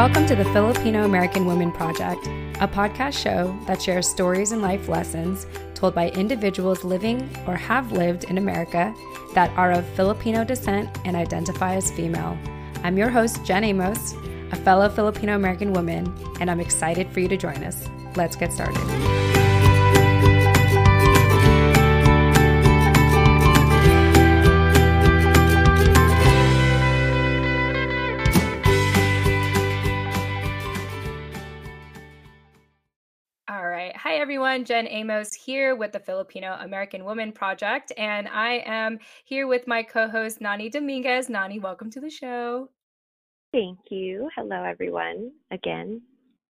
Welcome to the Filipino American Women Project, a podcast show that shares stories and life lessons told by individuals living or have lived in America that are of Filipino descent and identify as female. I'm your host, Jen Amos, a fellow Filipino American woman, and I'm excited for you to join us. Let's get started. Everyone. Jen Amos here with the Filipino American Women Project. And I am here with my co host, Nani Dominguez. Nani, welcome to the show. Thank you. Hello, everyone. Again.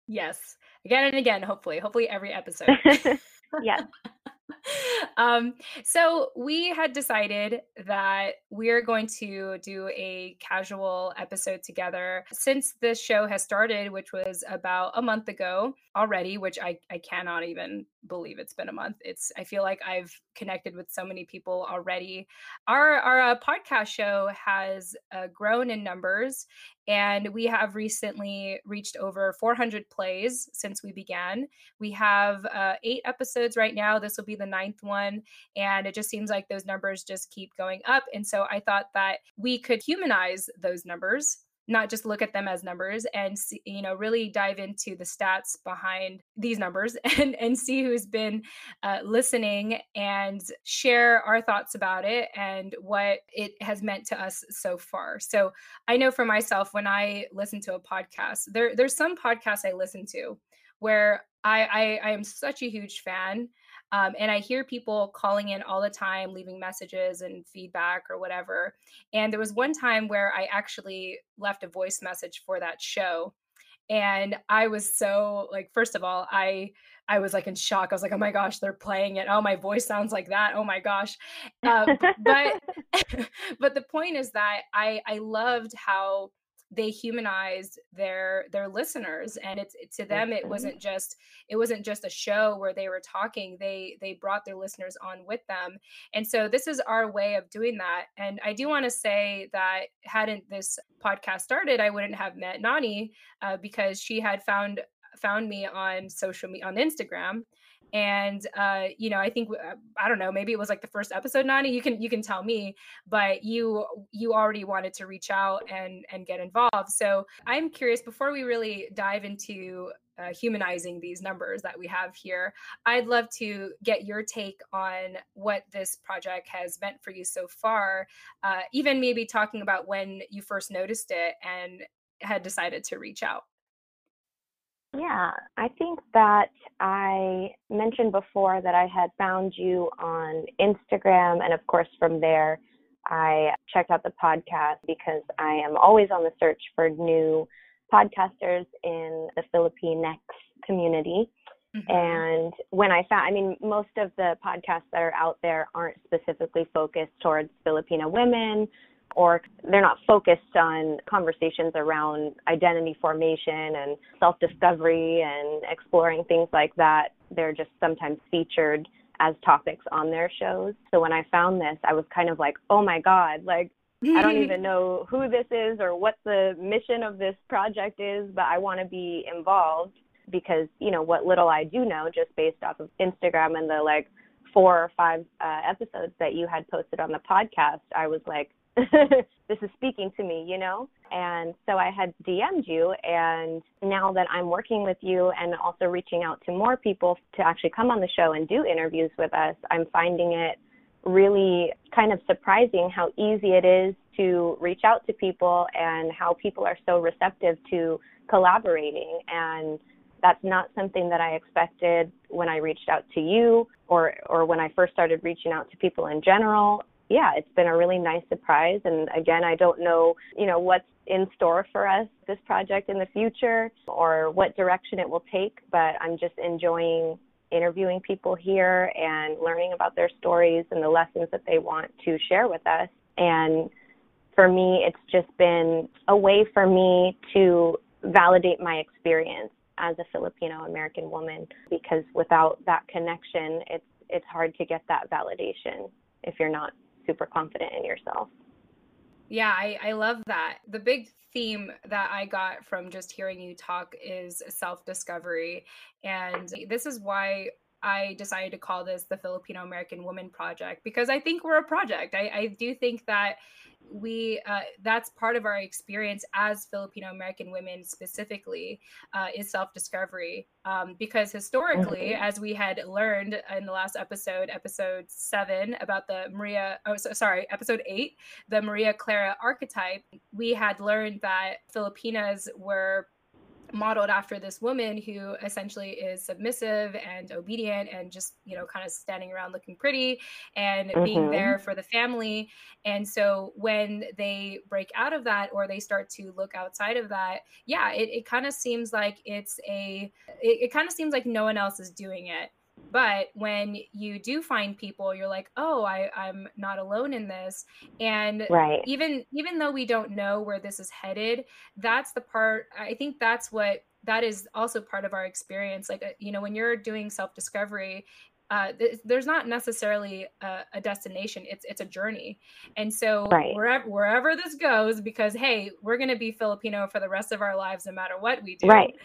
Yes. Again and again, hopefully. Hopefully, every episode. yes. um, so we had decided that we're going to do a casual episode together. Since this show has started, which was about a month ago already, which I, I cannot even believe it's been a month. It's I feel like I've connected with so many people already. Our our uh, podcast show has uh, grown in numbers, and we have recently reached over 400 plays since we began. We have uh, eight episodes right now. This will be the ninth one, and it just seems like those numbers just keep going up. And so I thought that we could humanize those numbers not just look at them as numbers and see, you know really dive into the stats behind these numbers and and see who's been uh, listening and share our thoughts about it and what it has meant to us so far. So i know for myself when i listen to a podcast there there's some podcasts i listen to where I, I, I am such a huge fan um, and I hear people calling in all the time, leaving messages and feedback or whatever. And there was one time where I actually left a voice message for that show. And I was so like, first of all, I I was like in shock. I was like, oh my gosh, they're playing it. Oh, my voice sounds like that. Oh my gosh. Uh, but but the point is that I I loved how they humanized their their listeners and it's to them it wasn't just it wasn't just a show where they were talking they they brought their listeners on with them. And so this is our way of doing that. And i do want to say that hadn't this podcast started i wouldn't have met nani uh, because she had found found me on social media on instagram and uh, you know i think uh, i don't know maybe it was like the first episode nani you can you can tell me but you you already wanted to reach out and and get involved. So i'm curious before we really dive into uh, humanizing these numbers that we have here i'd love to get your take on what this project has meant for you so far uh, even maybe talking about when you first noticed it and had decided to reach out yeah, I think that I mentioned before that I had found you on Instagram, and of course, from there, I checked out the podcast because I am always on the search for new podcasters in the Filipinx community. Mm-hmm. And when I found, I mean, most of the podcasts that are out there aren't specifically focused towards Filipino women or they're not focused on conversations around identity formation and self discovery and exploring things like that. They're just sometimes featured as topics on their shows. So when I found this, I was kind of like, oh my God, like, I don't even know who this is or what the mission of this project is, but I want to be involved because, you know, what little I do know just based off of Instagram and the like four or five uh, episodes that you had posted on the podcast, I was like, this is speaking to me, you know? And so I had DM'd you, and now that I'm working with you and also reaching out to more people to actually come on the show and do interviews with us, I'm finding it really kind of surprising how easy it is to reach out to people and how people are so receptive to collaborating. And that's not something that I expected when I reached out to you or or when I first started reaching out to people in general yeah, it's been a really nice surprise. And again, I don't know, you know, what's in store for us, this project in the future, or what direction it will take, but I'm just enjoying interviewing people here and learning about their stories and the lessons that they want to share with us. And for me, it's just been a way for me to validate my experience as a Filipino American woman because without that connection, it's it's hard to get that validation if you're not super confident in yourself. Yeah, I, I love that. The big theme that I got from just hearing you talk is self discovery. And this is why I decided to call this the Filipino American Woman Project because I think we're a project. I, I do think that we uh, that's part of our experience as filipino american women specifically uh, is self-discovery um, because historically mm-hmm. as we had learned in the last episode episode seven about the maria oh so, sorry episode eight the maria clara archetype we had learned that filipinas were modeled after this woman who essentially is submissive and obedient and just you know kind of standing around looking pretty and mm-hmm. being there for the family and so when they break out of that or they start to look outside of that yeah it, it kind of seems like it's a it, it kind of seems like no one else is doing it but when you do find people you're like oh I, i'm not alone in this and right. even even though we don't know where this is headed that's the part i think that's what that is also part of our experience like uh, you know when you're doing self discovery uh, th- there's not necessarily a, a, destination it's it's a journey. And so right. wherever wherever this goes because hey we're going to be filipino for the rest of our lives no matter what we do. Right.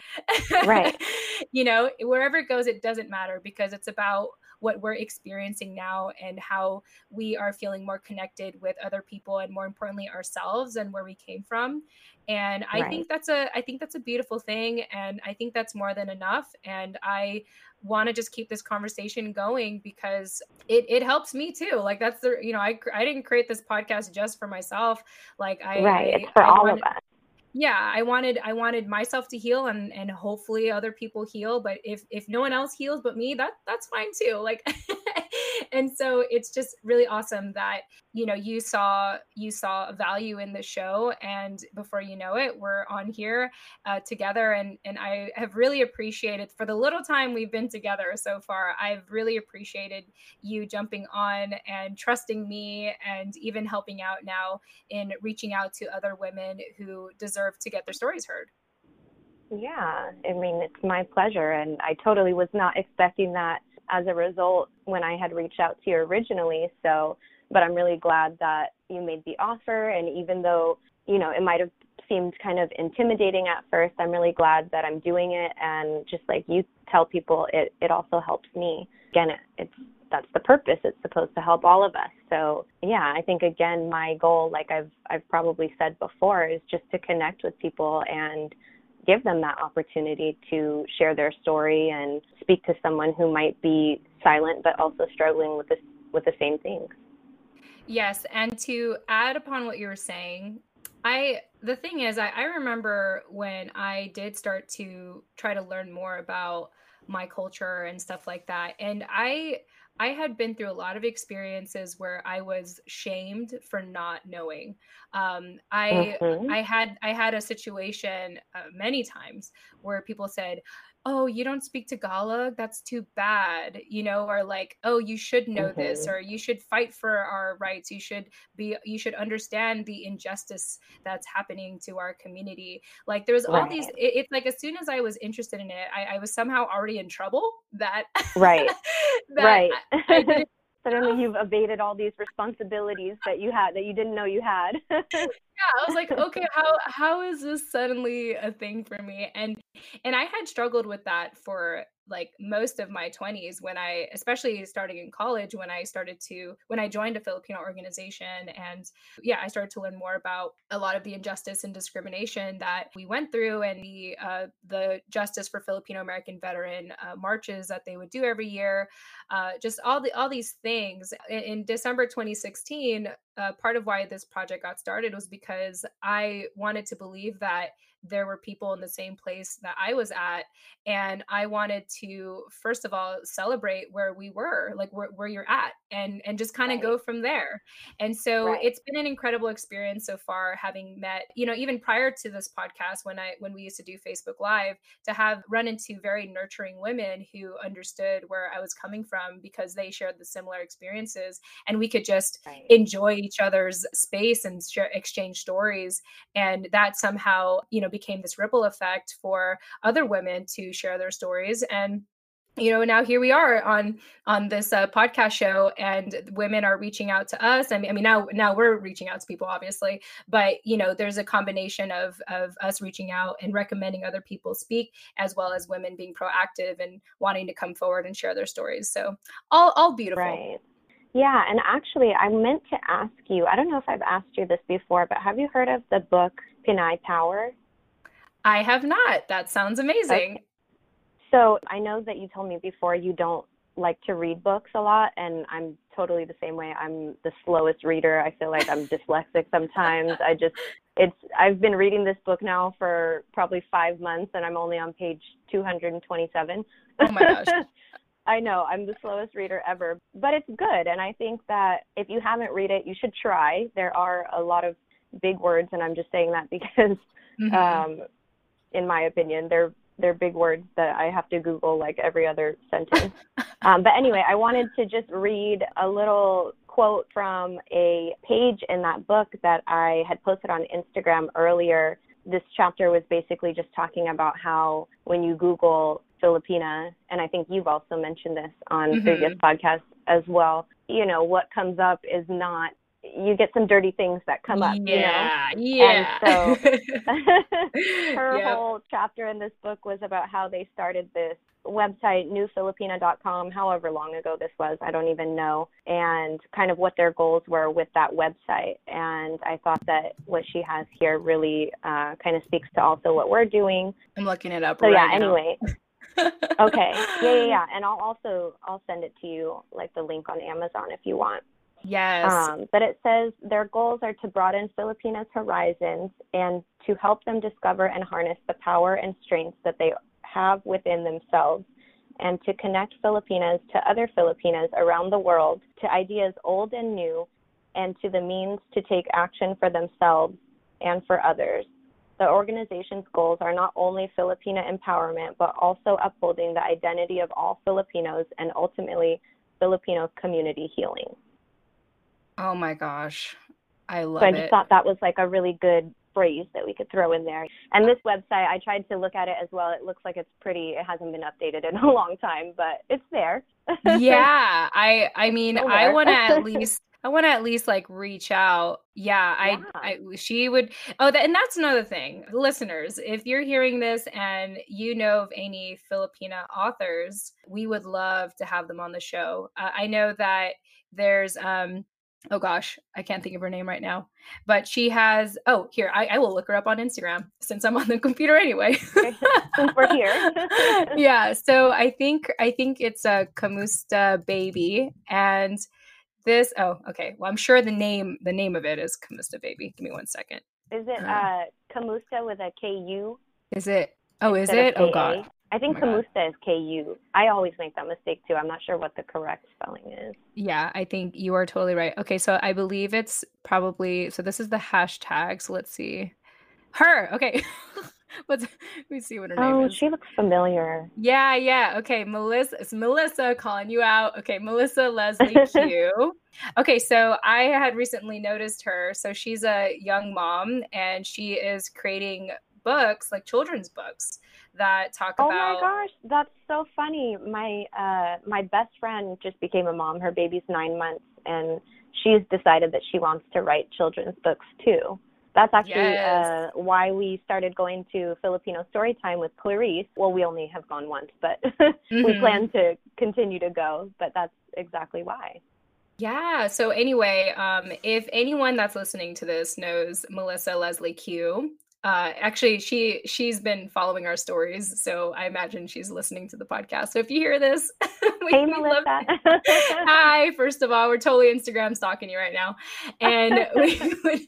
Right. You know wherever it goes it doesn't matter because it's about what we're experiencing now and how we are feeling more connected with other people and more importantly ourselves and where we came from and i right. think that's a i think that's a beautiful thing and i think that's more than enough and i want to just keep this conversation going because it, it helps me too. Like that's the, you know, I, I didn't create this podcast just for myself. Like I, right. I, it's for I all wanted, of us. Yeah. I wanted, I wanted myself to heal and, and hopefully other people heal. But if, if no one else heals but me, that that's fine too. Like, and so it's just really awesome that you know you saw you saw value in the show and before you know it we're on here uh, together. And and i have really appreciated for the little time we've been together so far i've really appreciated you jumping on and trusting me and even helping out now in reaching out to other women who deserve to get their stories heard. Yeah i mean it's my pleasure and i totally was not expecting that as a result when I had reached out to you originally. So, but I'm really glad that you made the offer. And even though, you know, it might have seemed kind of intimidating at first, I'm really glad that I'm doing it. And just like you tell people, it, it also helps me. Again, it, it's that's the purpose. It's supposed to help all of us. So yeah, I think again, my goal, like I've I've probably said before, is just to connect with people and give them that opportunity to share their story and speak to someone who might be silent but also struggling with this with the same things. Yes, and to add upon what you were saying, I the thing is I, I remember when I did start to try to learn more about my culture and stuff like that. And I I had been through a lot of experiences where I was shamed for not knowing. Um, I mm-hmm. I had I had a situation uh, many times where people said, oh you don't speak tagalog that's too bad you know or like oh you should know mm-hmm. this or you should fight for our rights you should be you should understand the injustice that's happening to our community like there's right. all these it, it's like as soon as i was interested in it i, I was somehow already in trouble that right that right I, I suddenly you've evaded all these responsibilities that you had that you didn't know you had. Yeah i was like okay how how is this suddenly a thing for me? And and i had struggled with that for like most of my 20s when I, especially starting in college, when I started to, when I joined a Filipino organization. And yeah, I started to learn more about a lot of the injustice and discrimination that we went through and the, uh, the Justice for Filipino American Veteran uh, marches that they would do every year. Uh, just all the, all these things. In, in December 2016, uh, part of why this project got started was because I wanted to believe that there were people in the same place that I was at. And I wanted to, first of all, celebrate where we were, like where, where you're at, and, and just kind of right. go from there. And so right. it's been an incredible experience so far, having met, you know, even prior to this podcast, when I, when we used to do Facebook Live, to have run into very nurturing women who understood where I was coming from because they shared the similar experiences. And we could just right. enjoy each other's space and share, exchange stories. And that somehow, you know, became this ripple effect for other women to share their stories. And you know now here we are on on this uh, podcast show and women are reaching out to us. I mean, I mean now now we're reaching out to people obviously but you know there's a combination of of us reaching out and recommending other people speak as well as women being proactive and wanting to come forward and share their stories. So all all beautiful. Right. Yeah and actually i meant to ask you i don't know if i've asked you this before but have you heard of the book pinay power i have not that sounds amazing okay. So I know that you told me before you don't like to read books a lot, and I'm totally the same way. I'm the slowest reader. I feel like I'm dyslexic sometimes. I just, it's, I've been reading this book now for probably five months, and I'm only on page 227. Oh my gosh. I know I'm the slowest reader ever, but it's good. And I think that if you haven't read it, you should try. There are a lot of big words, and I'm just saying that because, mm-hmm. um, in my opinion, they're they're big words that I have to Google like every other sentence. um, but anyway, I wanted to just read a little quote from a page in that book that I had posted on Instagram earlier. This chapter was basically just talking about how when you Google Filipina, and I think you've also mentioned this on mm-hmm. previous podcasts as well, you know, what comes up is not you get some dirty things that come up, yeah, you know? Yeah. And so her yep. whole chapter in this book was about how they started this website, newfilipina.com, however long ago this was, I don't even know, and kind of what their goals were with that website. And I thought that what she has here really uh, kind of speaks to also what we're doing. I'm looking it up. So right yeah, now. anyway. okay. Yeah, yeah, yeah. And I'll also I'll send it to you, like the link on Amazon if you want. Yes. Um, but it says their goals are to broaden Filipinas' horizons and to help them discover and harness the power and strengths that they have within themselves and to connect Filipinas to other Filipinas around the world, to ideas old and new, and to the means to take action for themselves and for others. The organization's goals are not only Filipina empowerment, but also upholding the identity of all Filipinos and ultimately Filipino community healing. Oh my gosh. I love so I just it. thought that was like a really good phrase that we could throw in there. And this website, I tried to look at it as well. It looks like it's pretty. It hasn't been updated in a long time, but it's there. yeah, I I mean, I want to at least I want to at least like reach out. Yeah, I, yeah. I, she would. Oh, that, and that's another thing, listeners. If you're hearing this and you know of any Filipina authors, we would love to have them on the show. Uh, I know that there's um oh gosh, I can't think of her name right now, but she has. Oh, here I, I will look her up on Instagram since I'm on the computer anyway. since we're here. yeah, so I think I think it's a Kumusta baby, and this. Oh, okay. Well, I'm sure the name the name of it is Kumusta baby. Give me one second. Is it uh, uh Kumusta with a K U? Is it? Oh, is it? Oh God. I think oh Kumusta is K U. I always make that mistake too. I'm not sure what the correct spelling is. Yeah, I think you are totally right. Okay, so I believe it's probably so this is the hashtag. So let's see. Her. Okay. Let's let me see what her name oh, is. oh, she looks familiar. Yeah, yeah. Okay, Melissa. It's Melissa calling you out. Okay, Melissa Leslie Q. okay, so I had recently noticed her. So she's a young mom, and she is creating books like children's books that talk oh about. Oh my gosh, that's so funny. My uh, my best friend just became a mom. Her baby's nine months, and she's decided that she wants to write children's books too. That's actually yes. uh, why we started going to Filipino story time with Clarice. Well, we only have gone once, but mm-hmm. we plan to continue to go. But that's exactly why. Yeah. So anyway, um, if anyone that's listening to this knows Melissa Leslie Q, uh, actually she she's been following our stories so i imagine she's listening to the podcast. So if you hear this we, hey, love hi first of all we're totally instagram stalking you right now. And we would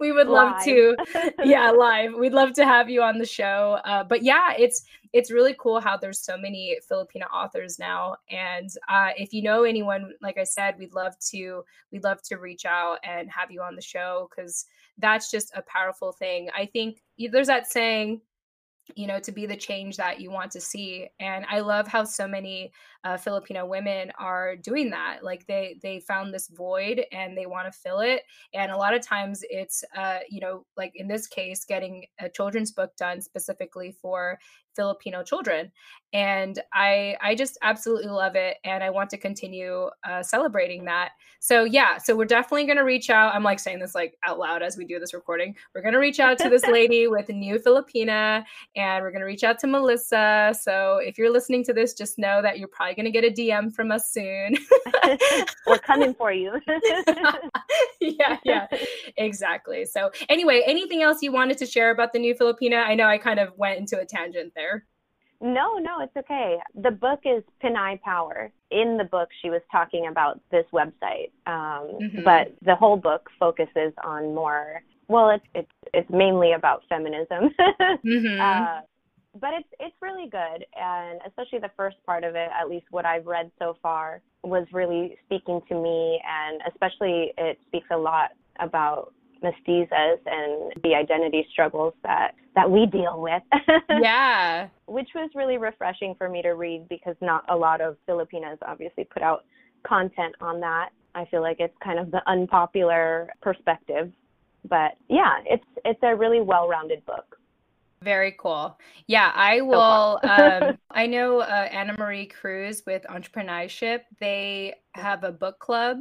we would live. love to yeah live. We'd love to have you on the show. Uh, but yeah it's it's really cool how there's so many filipino authors now. And uh, if you know anyone like i said we'd love to we'd love to reach out and have you on the show because that's just a powerful thing. I think there's that saying, you know to be the change that you want to see and i love how so many uh, filipino women are doing that like they they found this void and they want to fill it and a lot of times it's uh, you know like in this case getting a children's book done specifically for Filipino children. And I I just absolutely love it and I want to continue uh, celebrating that. So yeah, so we're definitely going to reach out. I'm like saying this like out loud as we do this recording. We're going to reach out to this lady with New Filipina and we're going to reach out to Melissa. So if you're listening to this just know that you're probably going to get a DM from us soon. we're coming for you. yeah, yeah. Exactly. So anyway, anything else you wanted to share about the New Filipina? I know I kind of went into a tangent there there. No, no, it's okay. The book is Pinay Power. In the book, she was talking about this website, um, mm-hmm. but the whole book focuses on more. Well, it's it's it's mainly about feminism, mm-hmm. uh, but it's it's really good, and especially the first part of it. At least what I've read so far was really speaking to me, and especially it speaks a lot about mestizas and the identity struggles that that we deal with. yeah. Which was really refreshing for me to read because not a lot of Filipinas obviously put out content on that. I feel like it's kind of the unpopular perspective. But yeah, it's it's a really well-rounded book. Very cool. Yeah, I will. um, I know uh, Anna Marie Cruz with Entrepinayship. They have a book club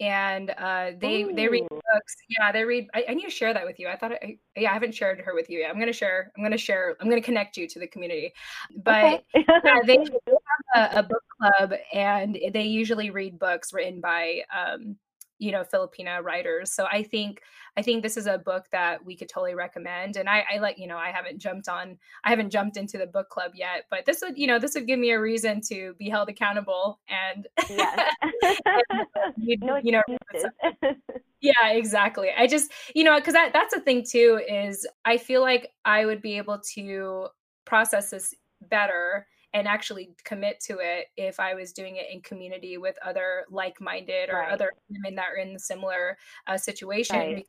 and uh, they Ooh. they read books. Yeah, they read. I, I, need to share that with you. I thought, I, yeah, I haven't shared her with you yet. I'm gonna share. I'm gonna share. I'm gonna connect you to the community. But okay. yeah, they, they have a, a, book club, and they usually read books written by um, you know filipina writers so i think i think this is a book that we could totally recommend and i i like you know i haven't jumped on i haven't jumped into the book club yet but this would you know this would give me a reason to be held accountable and yes. you, no you know yeah exactly i just you know because that, that's the thing too is i feel like i would be able to process this better and actually commit to it if I was doing it in community with other like-minded or right. other women that are in the similar uh, situation. Right. Because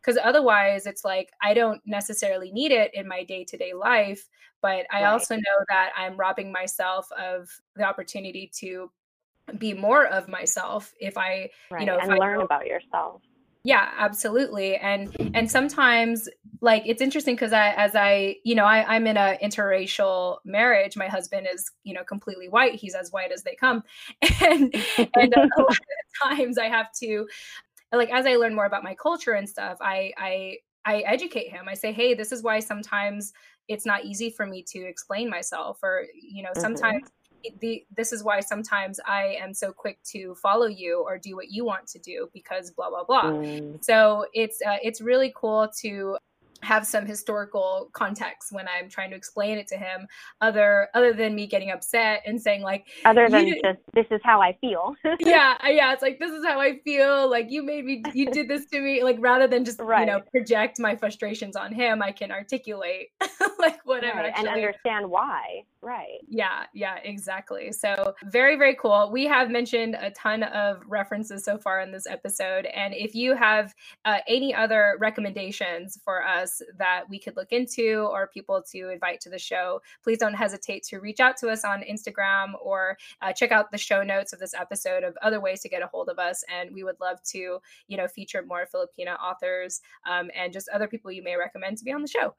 because otherwise it's like I don't necessarily need it in my day-to-day life, but I right. also know that I'm robbing myself of the opportunity to be more of myself if I, right. you know, and learn about yourself yeah absolutely and and sometimes like it's interesting because i as i you know I, i'm in a interracial marriage my husband is you know completely white he's as white as they come and and a lot of times i have to like as i learn more about my culture and stuff i i i educate him i say hey this is why sometimes it's not easy for me to explain myself or you know mm-hmm. The, this is why sometimes I am so quick to follow you or do what you want to do because blah blah blah. Mm. So it's uh, it's really cool to have some historical context when I'm trying to explain it to him, other other than me getting upset and saying like other than just this is how I feel. yeah, yeah, it's like this is how I feel. Like you made me, you did this to me. Like rather than just right. you know project my frustrations on him, I can articulate like what right. I'm actually and understand why. Right. Yeah, yeah, exactly. So very very cool. We have mentioned a ton of references so far in this episode, and if you have uh, any other recommendations for us that we could look into or people to invite to the show, please don't hesitate to reach out to us on Instagram or uh, check out the show notes of this episode of other ways to get a hold of us. And we would love to, you know, feature more Filipina authors um, and just other people you may recommend to be on the show.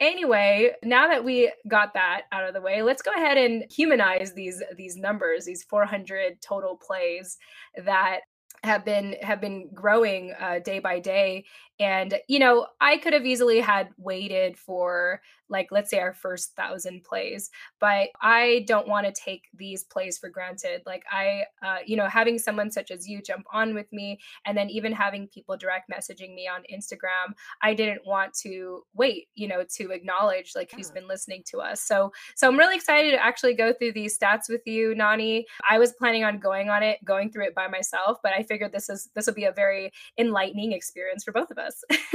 Anyway, now that we got that out of the way, let's go ahead and humanize these these numbers, these 400 total plays that have been have been growing uh, day by day and you know i could have easily had waited for like let's say our first thousand plays but i don't want to take these plays for granted. Like i uh, you know having someone such as you jump on with me and then even having people direct messaging me on instagram i didn't want to wait you know to acknowledge like who's been listening to us. So so i'm really excited to actually go through these stats with you nani. I was planning on going on it going through it by myself but i figured this is this will be a very enlightening experience for both of us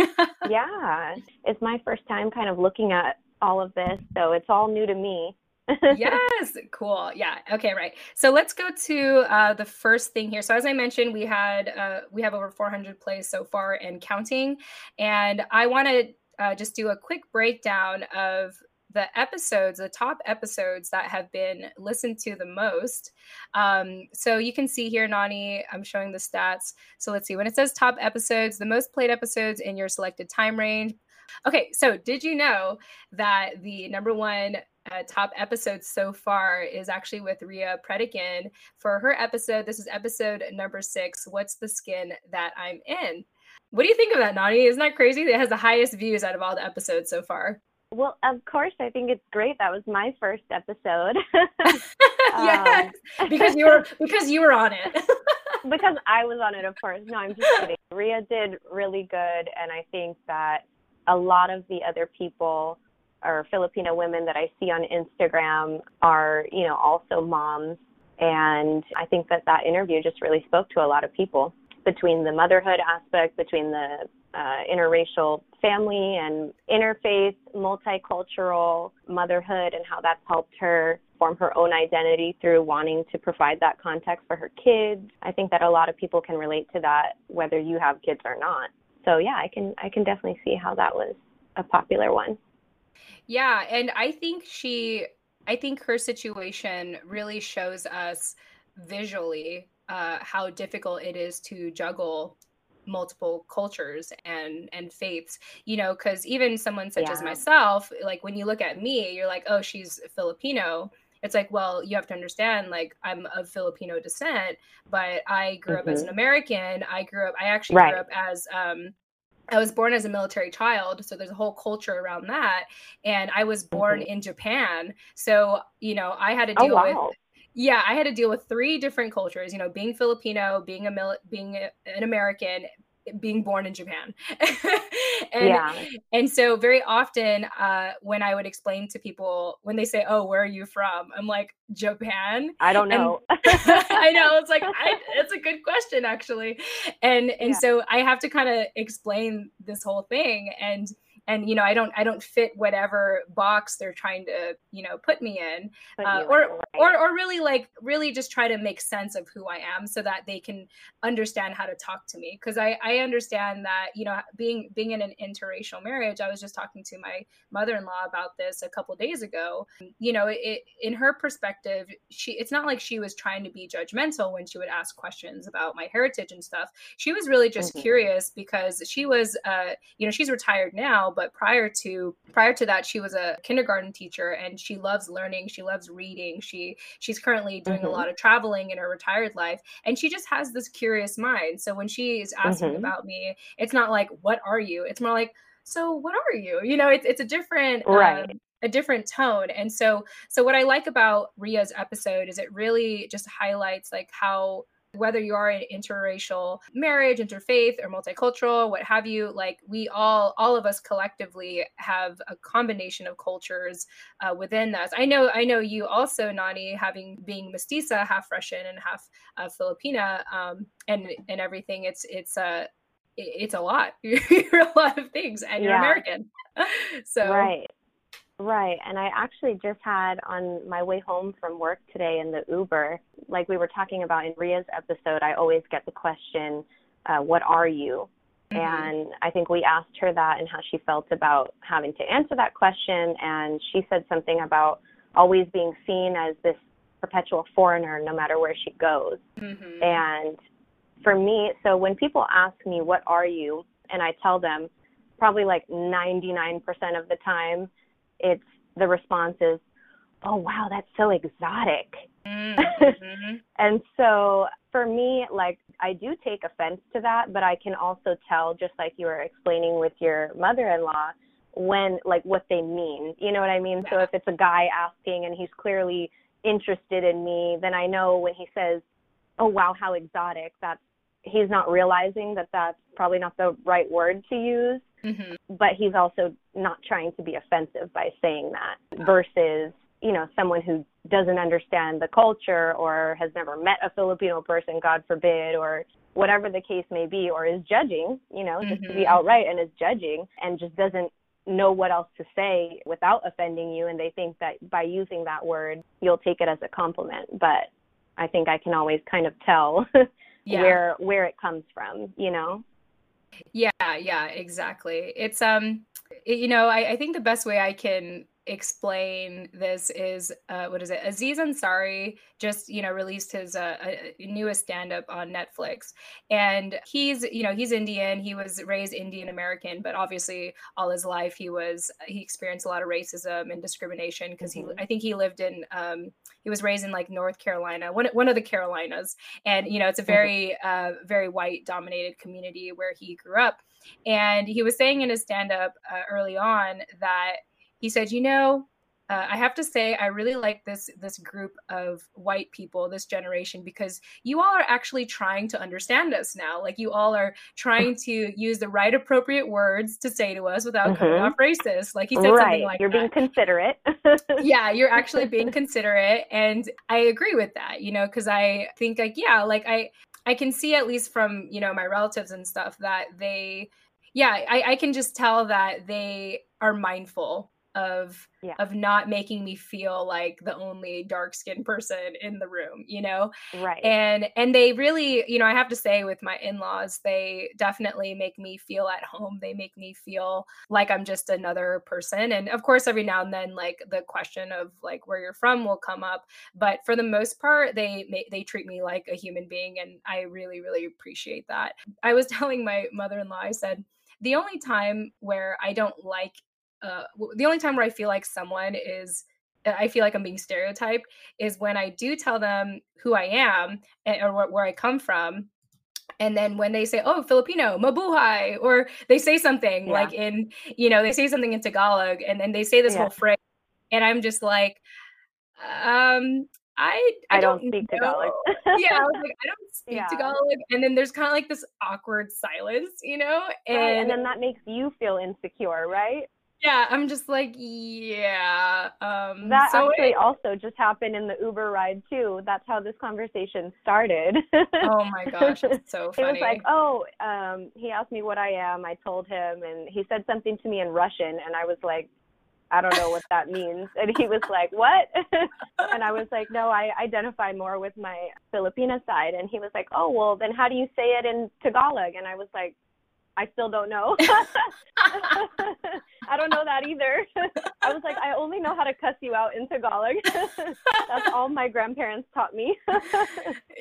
yeah it's my first time kind of looking at all of this. So it's all new to me. yes, cool. Yeah. Okay, right. So let's go to uh, the first thing here. So as I mentioned, we had uh, we have over 400 plays so far and counting, and I want to uh, just do a quick breakdown of the episodes, the top episodes that have been listened to the most. Um, so you can see here, Nani, I'm showing the stats. So let's see when it says top episodes, the most played episodes in your selected time range. Okay, so did you know that the number one uh, top episode so far is actually with Ria Pretekin for her episode. This is episode number six. What's the skin that I'm in? What do you think of that, Nani? Isn't that crazy? It has the highest views out of all the episodes so far. Well, of course, I think it's great. That was my first episode. yes, um, because you were because you were on it. because I was on it, of course. No, I'm just kidding. Ria did really good, and I think that a lot of the other people or Filipino women that I see on Instagram are, you know, also moms. And I think that that interview just really spoke to a lot of people between the motherhood aspect, between the uh, interracial family and interfaith, multicultural motherhood, and how that's helped her form her own identity through wanting to provide that context for her kids. I think that a lot of people can relate to that, whether you have kids or not. So yeah, I can I can definitely see how that was a popular one. Yeah, and I think she I think her situation really shows us visually uh, how difficult it is to juggle multiple cultures and and faiths you know because even someone such yeah. as myself like when you look at me you're like oh she's filipino it's like well you have to understand like i'm of filipino descent but i grew mm-hmm. up as an mm-hmm. american i grew up i actually right. grew up as um I was born as a military child, so there's a whole culture around that. And I was born mm-hmm. in Japan, so you know I had to oh, deal oh, wow. with yeah i had to deal with three different cultures you know being filipino being a mil- being a, an american being born in Japan. and yeah. and so very often uh, when I would explain to people when they say, "Oh, where are you from?" I'm like, "Japan." I don't know. I know it's like I, it's a good question actually. And and yeah. so I have to kind of explain this whole thing and and you know i don't i don't fit whatever box they're trying to you know put me in uh, or, right. or or really like really just try to make sense of who i am so that they can understand how to talk to me because i i understand that you know being being in an interracial marriage i was just talking to my mother-in-law about this a couple days ago you know it in her perspective she it's not like she was trying to be judgmental when she would ask questions about my heritage and stuff she was really just mm-hmm. curious because she was uh you know she's retired now but prior to prior to that she was a kindergarten teacher and she loves learning. She loves reading. She she's currently doing mm-hmm. a lot of traveling in her retired life and she just has this curious mind. So when she is asking mm-hmm. about me it's not like what are you? It's more like so what are you? You know it's, it's a different right. um, a different tone. And so so what i like about ria's episode is it really just highlights like how whether you are in interracial marriage, interfaith, or multicultural, what have you, like we all, all of us collectively have a combination of cultures uh, within us. I know, I know you also, Nani, having being mestiza, half Russian and half uh, Filipina, um, and and everything. It's it's a uh, it's a lot. you're a lot of things, and you're American. so right. Right. And I actually just had on my way home from work today in the Uber, like we were talking about in Ria's episode, I always get the question, uh, What are you? Mm-hmm. And I think we asked her that and how she felt about having to answer that question. And she said something about always being seen as this perpetual foreigner no matter where she goes. Mm-hmm. And for me, so when people ask me, What are you? and I tell them, probably like 99% of the time, it's the response is, oh, wow, that's so exotic. Mm-hmm. and so for me, like, I do take offense to that, but I can also tell, just like you were explaining with your mother in law, when, like, what they mean. You know what I mean? Yeah. So if it's a guy asking and he's clearly interested in me, then I know when he says, oh, wow, how exotic, that's he's not realizing that that's probably not the right word to use. Mm-hmm. But he's also not trying to be offensive by saying that versus, you know, someone who doesn't understand the culture or has never met a Filipino person, God forbid, or whatever the case may be, or is judging, you know, just mm-hmm. to be mm-hmm. outright and is judging and just doesn't know what else to say without offending you and they think that by using that word you'll take it as a compliment but i think i can always kind of tell yeah. where where it comes from you know yeah yeah exactly. It's um you know I, I think the best way i can explain this is uh, what is it? Aziz Ansari just you know released his uh, newest stand up on Netflix, and he's you know he's Indian. He was raised Indian American, but obviously all his life he was he experienced a lot of racism and discrimination because mm-hmm. he I think he lived in um, he was raised in like North Carolina, one one of the Carolinas, and you know it's a mm-hmm. very uh, very white dominated community where he grew up, and he was saying in his stand up uh, early on that he said, you know, uh, I have to say I really like this this group of white people, this generation, because you all are actually trying to understand us now. Like you all are trying to use the right appropriate words to say to us without mm-hmm. coming off racist. Like he said right. something like you're that. being considerate. yeah, you're actually being considerate, and I agree with that. You know, because I think like yeah, like I I can see at least from you know my relatives and stuff that they yeah I, I can just tell that they are mindful of yeah. of not making me feel like the only dark skinned person in the room you know? Right. And and they really you know i have to say with my in-laws they definitely make me feel at home. They make me feel like i'm just another person. And of course every now and then like the question of like where you're from will come up. But for the most part they they treat me like a human being and i really really appreciate that. I was telling my mother-in-law i said the only time where I don't like uh, the only time where I feel like someone is I feel like I'm being stereotyped is when I do tell them who I am and, or where I come from. And then when they say, oh, Filipino, mabuhay, or they say something yeah. like in, you know, they say something in Tagalog and then they say this yeah. whole phrase. And I'm just like, um, I I, I don't, don't, speak know. Tagalog. yeah, I was like, I don't speak yeah. Tagalog, and then there's kind of like this awkward silence, you know, and, right. and then that makes you feel insecure, right? Yeah, I'm just like, yeah. Um, that so actually it, also just happened in the Uber ride too. That's how this conversation started. oh my gosh, it's so funny. It was like, oh, um, he asked me what I am. I told him, and he said something to me in Russian, and I was like, I don't know what that means. And he was like, What? and I was like, No, I identify more with my Filipina side. And he was like, Oh, well, then how do you say it in Tagalog? And I was like, I still don't know. I don't know that either. I was like, I only know how to cuss you out in Tagalog. That's all my grandparents taught me.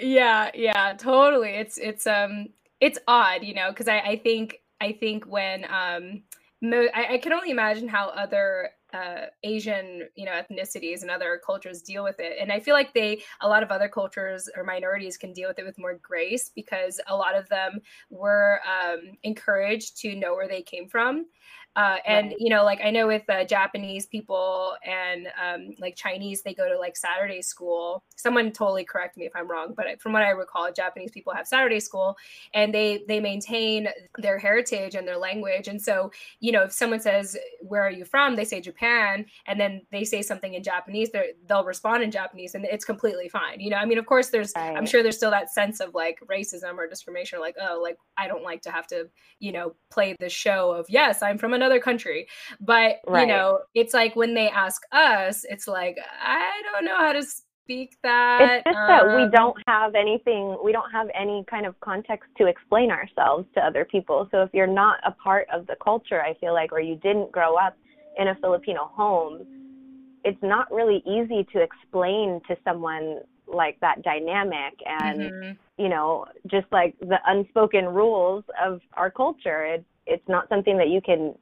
yeah, yeah, totally. It's it's um it's odd, you know, because I, I think I think when um mo- I, I can only imagine how other uh, Asian, you know, ethnicities and other cultures deal with it. And I feel like they, a lot of other cultures or minorities can deal with it with more grace because a lot of them were um, encouraged to know where they came from. Uh, and right. you know, like I know with uh, Japanese people and um, like Chinese, they go to like Saturday school. Someone totally correct me if I'm wrong, but from what I recall, Japanese people have Saturday school, and they they maintain their heritage and their language. And so, you know, if someone says, "Where are you from?" they say Japan, and then they say something in Japanese, they'll respond in Japanese, and it's completely fine. You know, I mean, of course, there's right. I'm sure there's still that sense of like racism or discrimination, or like oh, like I don't like to have to, you know, play the show of yes, I'm from another country. But right. you know, it's like when they ask us, it's like I don't know how to speak that. It's just um, that we um, don't have anything. We don't have any kind of context to explain ourselves to other people. So if you're not a part of the culture, I feel like, or you didn't grow up in a Filipino home, it's not really easy to explain to someone like that dynamic and mm-hmm. you know just like the unspoken rules of our culture it's it's not something that you can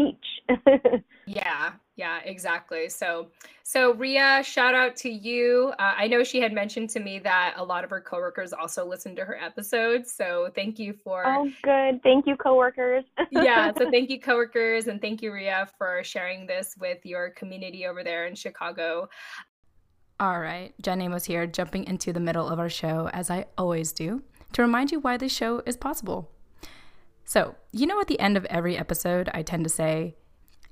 teach. yeah, yeah, exactly. So, so Ria, shout out to you. Uh, I know she had mentioned to me that a lot of her coworkers also listen to her episodes. So, thank you for. Oh, good. Thank you, coworkers. yeah. So, thank you, coworkers, and thank you, Ria, for sharing this with your community over there in Chicago. All right, Jen Amos here, jumping into the middle of our show as I always do, to remind you why this show is possible. So, you know, at the end of every episode, I tend to say,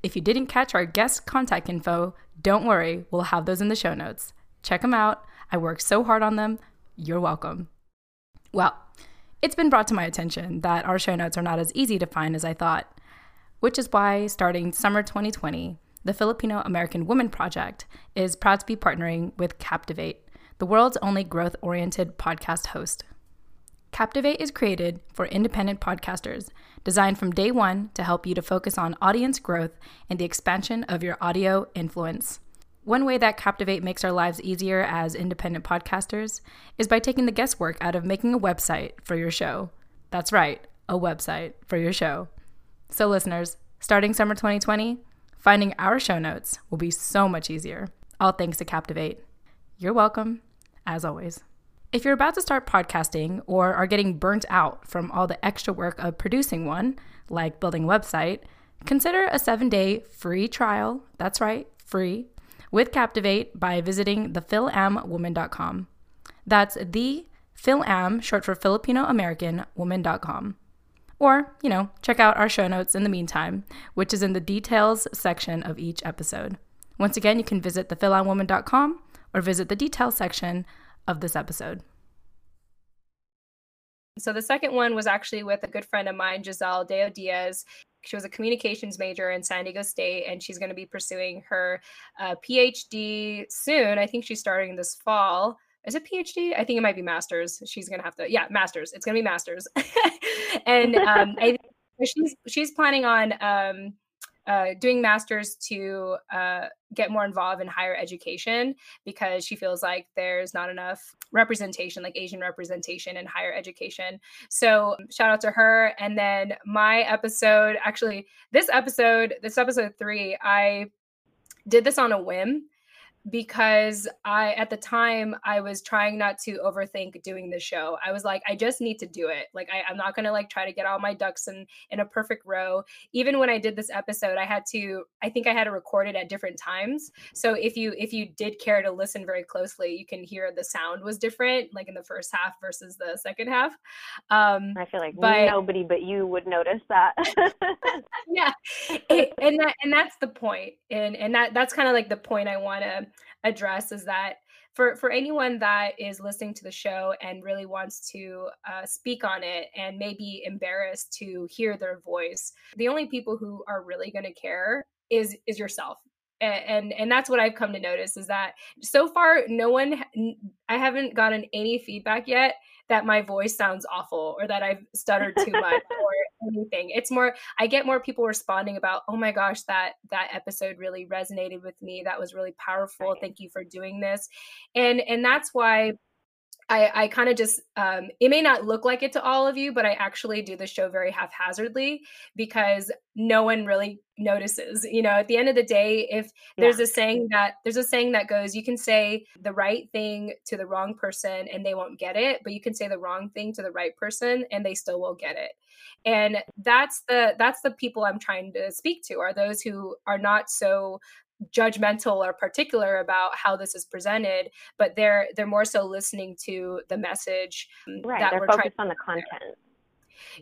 if you didn't catch our guest contact info, don't worry, we'll have those in the show notes. Check them out. I worked so hard on them. You're welcome. Well, it's been brought to my attention that our show notes are not as easy to find as I thought, which is why starting summer 2020, the Filipino American Women Project is proud to be partnering with Captivate, the world's only growth oriented podcast host. Captivate is created for independent podcasters, designed from day one to help you to focus on audience growth and the expansion of your audio influence. One way that Captivate makes our lives easier as independent podcasters is by taking the guesswork out of making a website for your show. That's right, a website for your show. So, listeners, starting summer 2020, finding our show notes will be so much easier. All thanks to Captivate. You're welcome, as always. If you're about to start podcasting or are getting burnt out from all the extra work of producing one, like building a website, consider a seven day free trial. That's right, free with Captivate by visiting thephilamwoman.com. That's the Philam, short for Filipino American woman.com. Or, you know, check out our show notes in the meantime, which is in the details section of each episode. Once again, you can visit thephilamwoman.com or visit the details section of this episode. So the second one was actually with a good friend of mine, Giselle Deo Diaz. She was a communications major in San Diego State, and she's going to be pursuing her uh, PhD soon. I think she's starting this fall. Is it PhD? I think it might be master's. She's going to have to, yeah, master's. It's going to be master's. and um, I, she's she's planning on um, uh, doing masters to uh, get more involved in higher education because she feels like there's not enough representation, like Asian representation in higher education. So shout out to her. And then my episode, actually, this episode, this episode three, I did this on a whim because I at the time I was trying not to overthink doing the show. I was like, I just need to do it. Like I, am not gonna like try to get all my ducks in in a perfect row. Even when I did this episode, I had to, I think I had to record it at different times. So if you if you did care to listen very closely, you can hear the sound was different, like in the first half versus the second half. Um I feel like but, nobody but you would notice that. yeah. It, and that and that's the point. And and that that's kind of like the point I wanna address is that for for anyone that is listening to the show and really wants to uh, speak on it and maybe embarrassed to hear their voice the only people who are really going to care is is yourself. And, and and that's what i've come to notice is that so far no one i haven't gotten any feedback yet that my voice sounds awful or that i've stuttered too much or anything. It's more I get more people responding about, "Oh my gosh, that that episode really resonated with me. That was really powerful. Thank you for doing this." And and that's why I, I kind of just um, it may not look like it to all of you, but I actually do the show very haphazardly because no one really notices. You know, at the end of the day, if yeah. there's a saying that there's a saying that goes, you can say the right thing to the wrong person and they won't get it, but you can say the wrong thing to the right person and they still will get it. And that's the that's the people I'm trying to speak to are those who are not so judgmental or particular about how this is presented but they're they're more so listening to the message um, right that they're we're focused on the content.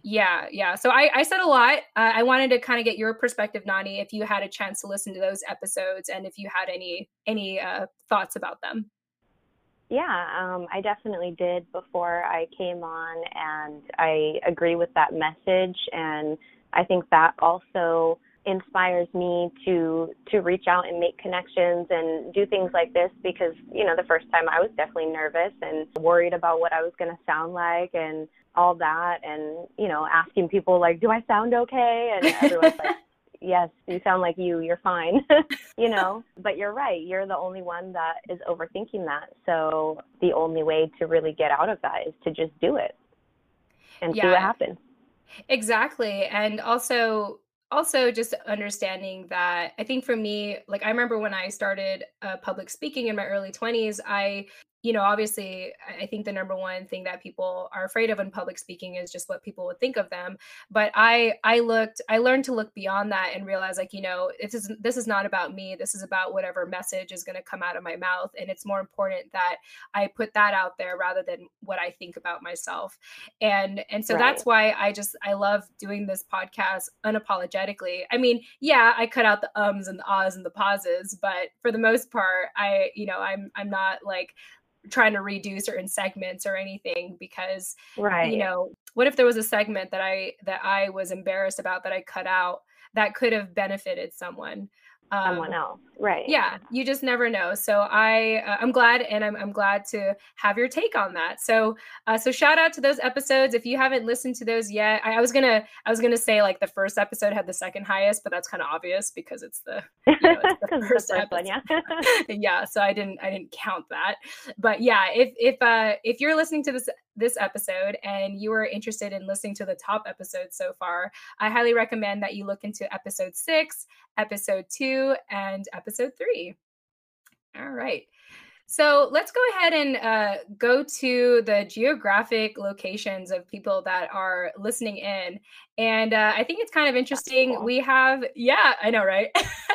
Yeah yeah so i i said a lot. Uh, i wanted to kind of get your perspective nani if you had a chance to listen to those episodes and if you had any any uh, thoughts about them. Yeah um, i definitely did before i came on and i agree with that message and i think that also inspires me to to reach out and make connections and do things like this because you know the first time I was definitely nervous and worried about what I was going to sound like and all that and you know asking people like do I sound okay? And everyone's like yes you sound like you you're fine. You know but you're right you're the only one that is overthinking that. So the only way to really get out of that is to just do it and yeah. see what happens. Exactly and also also just understanding that i think for me like i remember when i started uh, public speaking in my early 20s i you know, obviously, I think the number one thing that people are afraid of in public speaking is just what people would think of them. But I, I looked, I learned to look beyond that and realize, like, you know, this is this is not about me. This is about whatever message is going to come out of my mouth, and it's more important that I put that out there rather than what I think about myself. And and so right. that's why I just I love doing this podcast unapologetically. I mean, yeah, I cut out the ums and the ahs and the pauses, but for the most part, I, you know, I'm I'm not like trying to redo certain segments or anything because right. you know what if there was a segment that i that i was embarrassed about that i cut out that could have benefited someone um, someone else right. Yeah, you just never know. So I uh, I'm glad and I'm I'm glad to have your take on that. So uh, so shout out to those episodes. If you haven't listened to those yet, I, I was gonna I was gonna say like the first episode had the second highest, but that's kind of obvious because it's the, you know, it's the first, first one, yeah. yeah. So I didn't I didn't count that. But yeah, if if uh if you're listening to this this episode and you are interested in listening to the top episodes so far, I highly recommend that you look into episode six, episode two, and episode three. All right. So let's go ahead and uh, go to the geographic locations of people that are listening in. And uh, I think it's kind of interesting. Cool. We have, yeah, I know, right?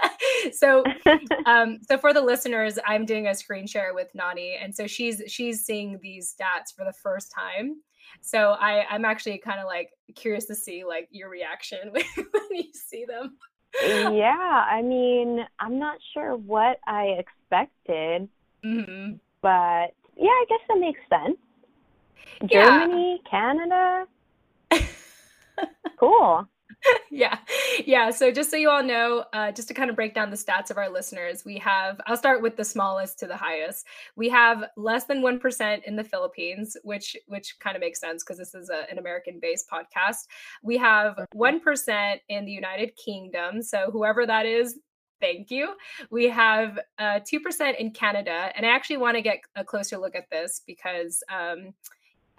so, um, so for the listeners, I'm doing a screen share with Nani, and so she's she's seeing these stats for the first time. So I I'm actually kind of like curious to see like your reaction when, when you see them. Yeah, I mean, I'm not sure what I expected Mm-hmm. But yeah, I guess that makes sense. Germany, yeah. Canada. cool. yeah yeah so just so you all know uh, just to kind of break down the stats of our listeners we have i'll start with the smallest to the highest we have less than 1% in the philippines which which kind of makes sense because this is a, an american based podcast we have 1% mm-hmm. in the united kingdom so whoever that is Thank you. We have uh, 2% in Canada. And I actually want to get a closer look at this because um,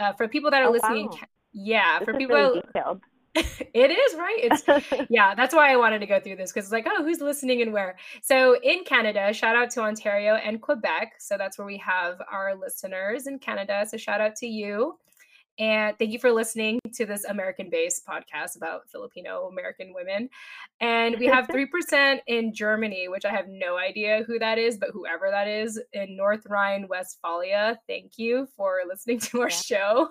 uh, for people that are oh, listening, wow. yeah, this for people, really detailed. it is right. It's yeah, that's why I wanted to go through this because it's like, oh, who's listening and where? So in Canada, shout out to Ontario and Quebec. So that's where we have our listeners in Canada. So shout out to you. And thank you for listening to this American based podcast about Filipino American women. And we have 3% in Germany, which I have no idea who that is, but whoever that is in North Rhine Westphalia, thank you for listening to our yeah. show.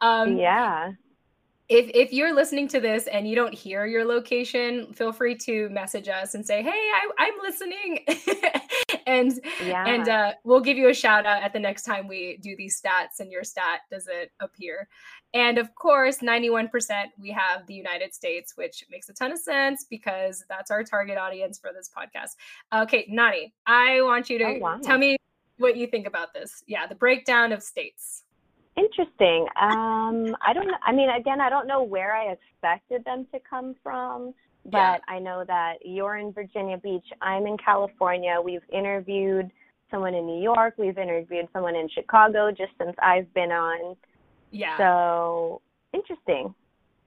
Um, yeah if if you're listening to this and you don't hear your location, feel free to message us and say, "Hey, I, am listening," and yeah. and uh, we'll give you a shout out at the next time we do these stats and your stat doesn't appear. And of course, 91% we have the United States, which makes a ton of sense because that's our target audience for this podcast. Okay, Nani, I want you to oh, wow. tell me what you think about this. Yeah, the breakdown of states. Interesting. Um, I don't. I mean, again, I don't know where I expected them to come from, but yeah. I know that you're in Virginia Beach. I'm in California. We've interviewed someone in New York. We've interviewed someone in Chicago just since I've been on. Yeah. So interesting.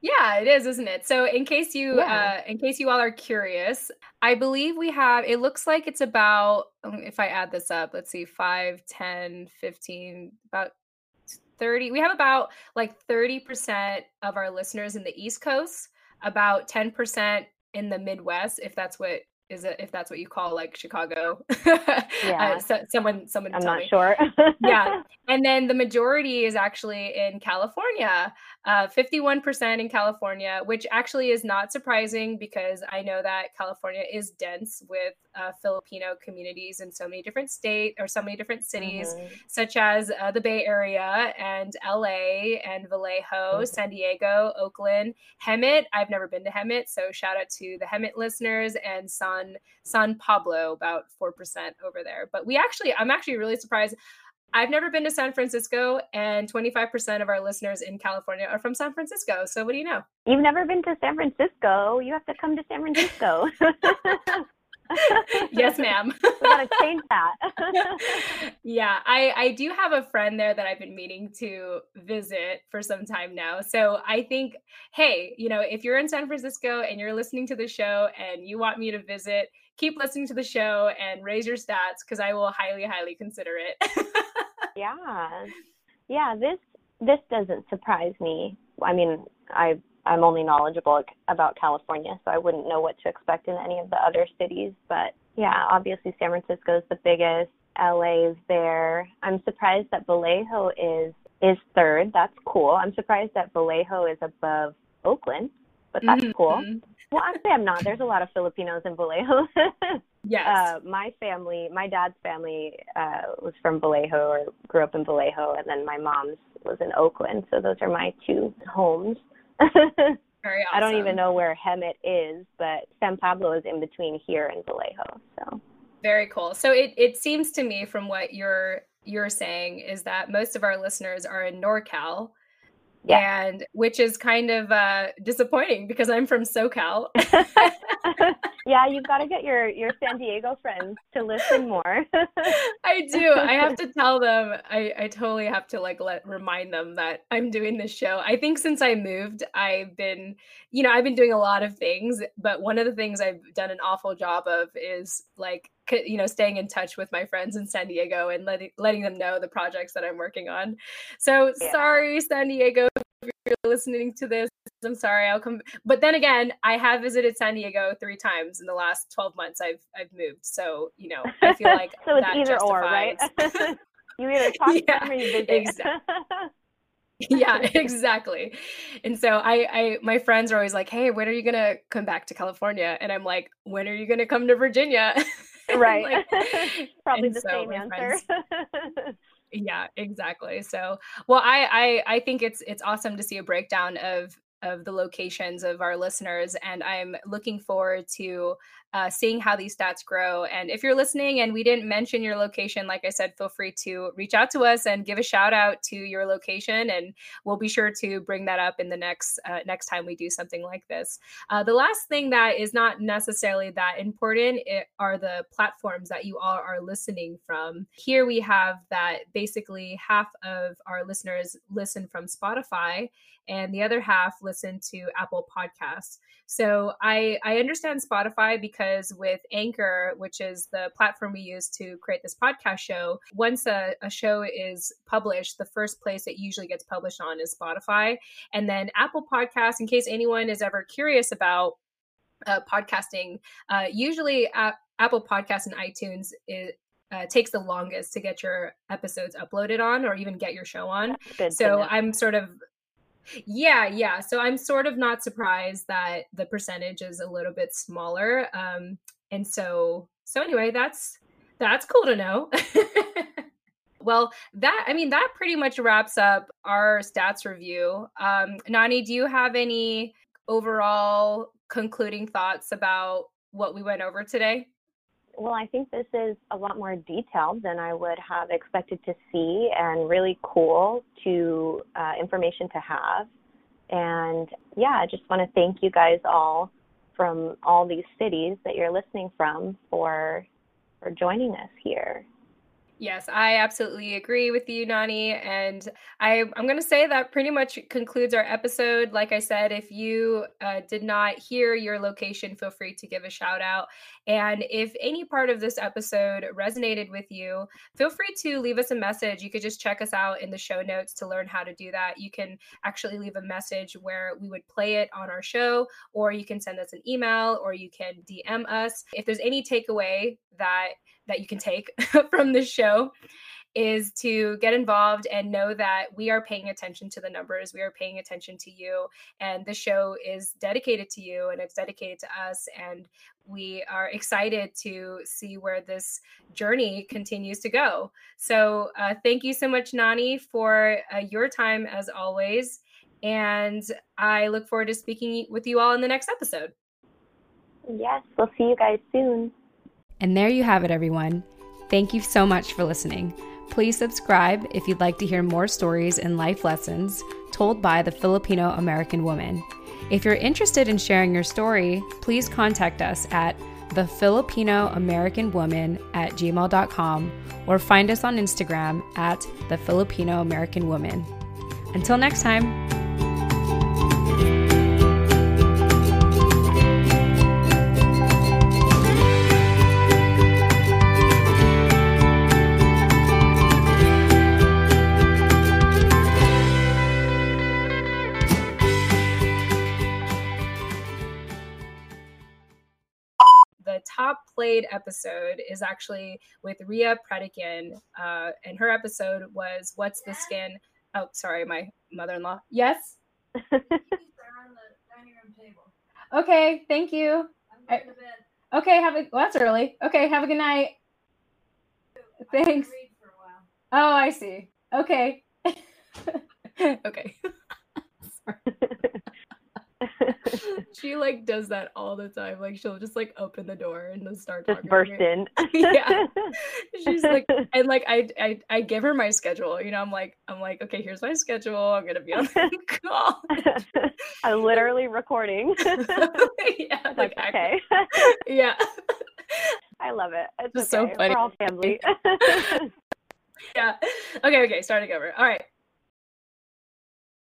Yeah, it is, isn't it? So, in case you, yeah. uh, in case you all are curious, I believe we have. It looks like it's about. If I add this up, let's see, 5, 10, 15, about 30 we have about like 30% of our listeners in the east coast about 10% in the midwest if that's what is it if that's what you call like Chicago? Yeah. uh, so, someone someone I'm not me. sure. yeah. And then the majority is actually in California. Uh, 51% in California, which actually is not surprising because I know that California is dense with uh, Filipino communities in so many different states or so many different cities, mm-hmm. such as uh, the Bay Area and LA and Vallejo, mm-hmm. San Diego, Oakland, Hemet. I've never been to Hemet, so shout out to the Hemet listeners and San San Pablo, about four percent over there. But we actually, I'm actually really surprised. I've never been to San Francisco, and 25% of our listeners in California are from San Francisco. So, what do you know? You've never been to San Francisco. You have to come to San Francisco. yes, ma'am. we gotta change that. yeah, I I do have a friend there that I've been meaning to visit for some time now. So I think, hey, you know, if you're in San Francisco and you're listening to the show and you want me to visit, keep listening to the show and raise your stats because I will highly, highly consider it. Yeah, yeah. This this doesn't surprise me. I mean, I I'm only knowledgeable about California, so I wouldn't know what to expect in any of the other cities. But yeah, obviously San Francisco is the biggest. LA is there. I'm surprised that Vallejo is is third. That's cool. I'm surprised that Vallejo is above Oakland, but that's mm-hmm. cool. Well, actually, I'm not. There's a lot of Filipinos in Vallejo. yes. Uh, my family, my dad's family, uh, was from Vallejo or grew up in Vallejo, and then my mom's was in Oakland. So those are my two homes. Very awesome. I don't even know where Hemet is, but San Pablo is in between here and Vallejo. So Very cool. So it it seems to me from what you're you're saying is that most of our listeners are in NorCal. Yeah. And which is kind of uh, disappointing because I'm from SoCal. yeah, you've got to get your your San Diego friends to listen more. I do. I have to tell them. I I totally have to like let remind them that I'm doing this show. I think since I moved, I've been, you know, I've been doing a lot of things, but one of the things I've done an awful job of is like you know staying in touch with my friends in San Diego and letting letting them know the projects that I'm working on. So yeah. sorry San Diego you're listening to this I'm sorry, I'll come. But then again, I have visited San Diego three times in the last 12 months. I've I've moved, so you know, I feel like so it's either justifies... or, right? you either talk yeah, to them or you visit. Exactly. yeah, exactly. And so I, I, my friends are always like, "Hey, when are you gonna come back to California?" And I'm like, "When are you gonna come to Virginia?" right. like, Probably the so same answer. Friends, yeah exactly so well I, I i think it's it's awesome to see a breakdown of of the locations of our listeners. And I'm looking forward to uh, seeing how these stats grow. And if you're listening and we didn't mention your location, like I said, feel free to reach out to us and give a shout out to your location, and we'll be sure to bring that up in the next uh, next time we do something like this. Uh, the last thing that is not necessarily that important are the platforms that you all are listening from. Here we have that basically half of our listeners listen from Spotify and the other half listen to Apple Podcasts. So I I understand Spotify because with Anchor, which is the platform we use to create this podcast show, once a, a show is published, the first place it usually gets published on is Spotify. And then Apple Podcasts, in case anyone is ever curious about uh, podcasting, uh, usually Apple Podcasts and iTunes is, uh, takes the longest to get your episodes uploaded on or even get your show on. So I'm sort of yeah, yeah. So I'm sort of not surprised that the percentage is a little bit smaller. Um, and so, so anyway, that's that's cool to know. well, that I mean that pretty much wraps up our stats review. Um, Nani, do you have any overall concluding thoughts about what we went over today? Well, I think this is a lot more detailed than I would have expected to see and really cool to uh, information to have. And yeah, I just want to thank you guys all from all these cities that you're listening from for for joining us here. Yes, I absolutely agree with you, Nani. And I, I'm going to say that pretty much concludes our episode. Like I said, if you uh, did not hear your location, feel free to give a shout out. And if any part of this episode resonated with you, feel free to leave us a message. You could just check us out in the show notes to learn how to do that. You can actually leave a message where we would play it on our show, or you can send us an email, or you can DM us. If there's any takeaway that that you can take from this show is to get involved and know that we are paying attention to the numbers. We are paying attention to you. And the show is dedicated to you and it's dedicated to us. And we are excited to see where this journey continues to go. So, uh, thank you so much, Nani, for uh, your time as always. And I look forward to speaking with you all in the next episode. Yes, we'll see you guys soon. And there you have it, everyone. Thank you so much for listening. Please subscribe if you'd like to hear more stories and life lessons told by the Filipino American woman. If you're interested in sharing your story, please contact us at the Filipino American Woman at gmail.com or find us on Instagram at the Filipino American Woman. Until next time. Played episode is actually with Ria Pretekin, uh, and her episode was "What's the Skin." Oh, sorry, my mother-in-law. Yes. okay, thank you. I, okay, have a. Well, that's early. Okay, have a good night. Thanks. Oh, I see. Okay. okay. she like does that all the time. Like she'll just like open the door and just start just burst in. yeah. She's like and like I, I I give her my schedule. You know, I'm like I'm like, okay, here's my schedule. I'm gonna be on the call. I'm literally recording. yeah, like okay. yeah. I love it. It's Just okay. so funny. We're all family. yeah. Okay, okay, starting over. All right.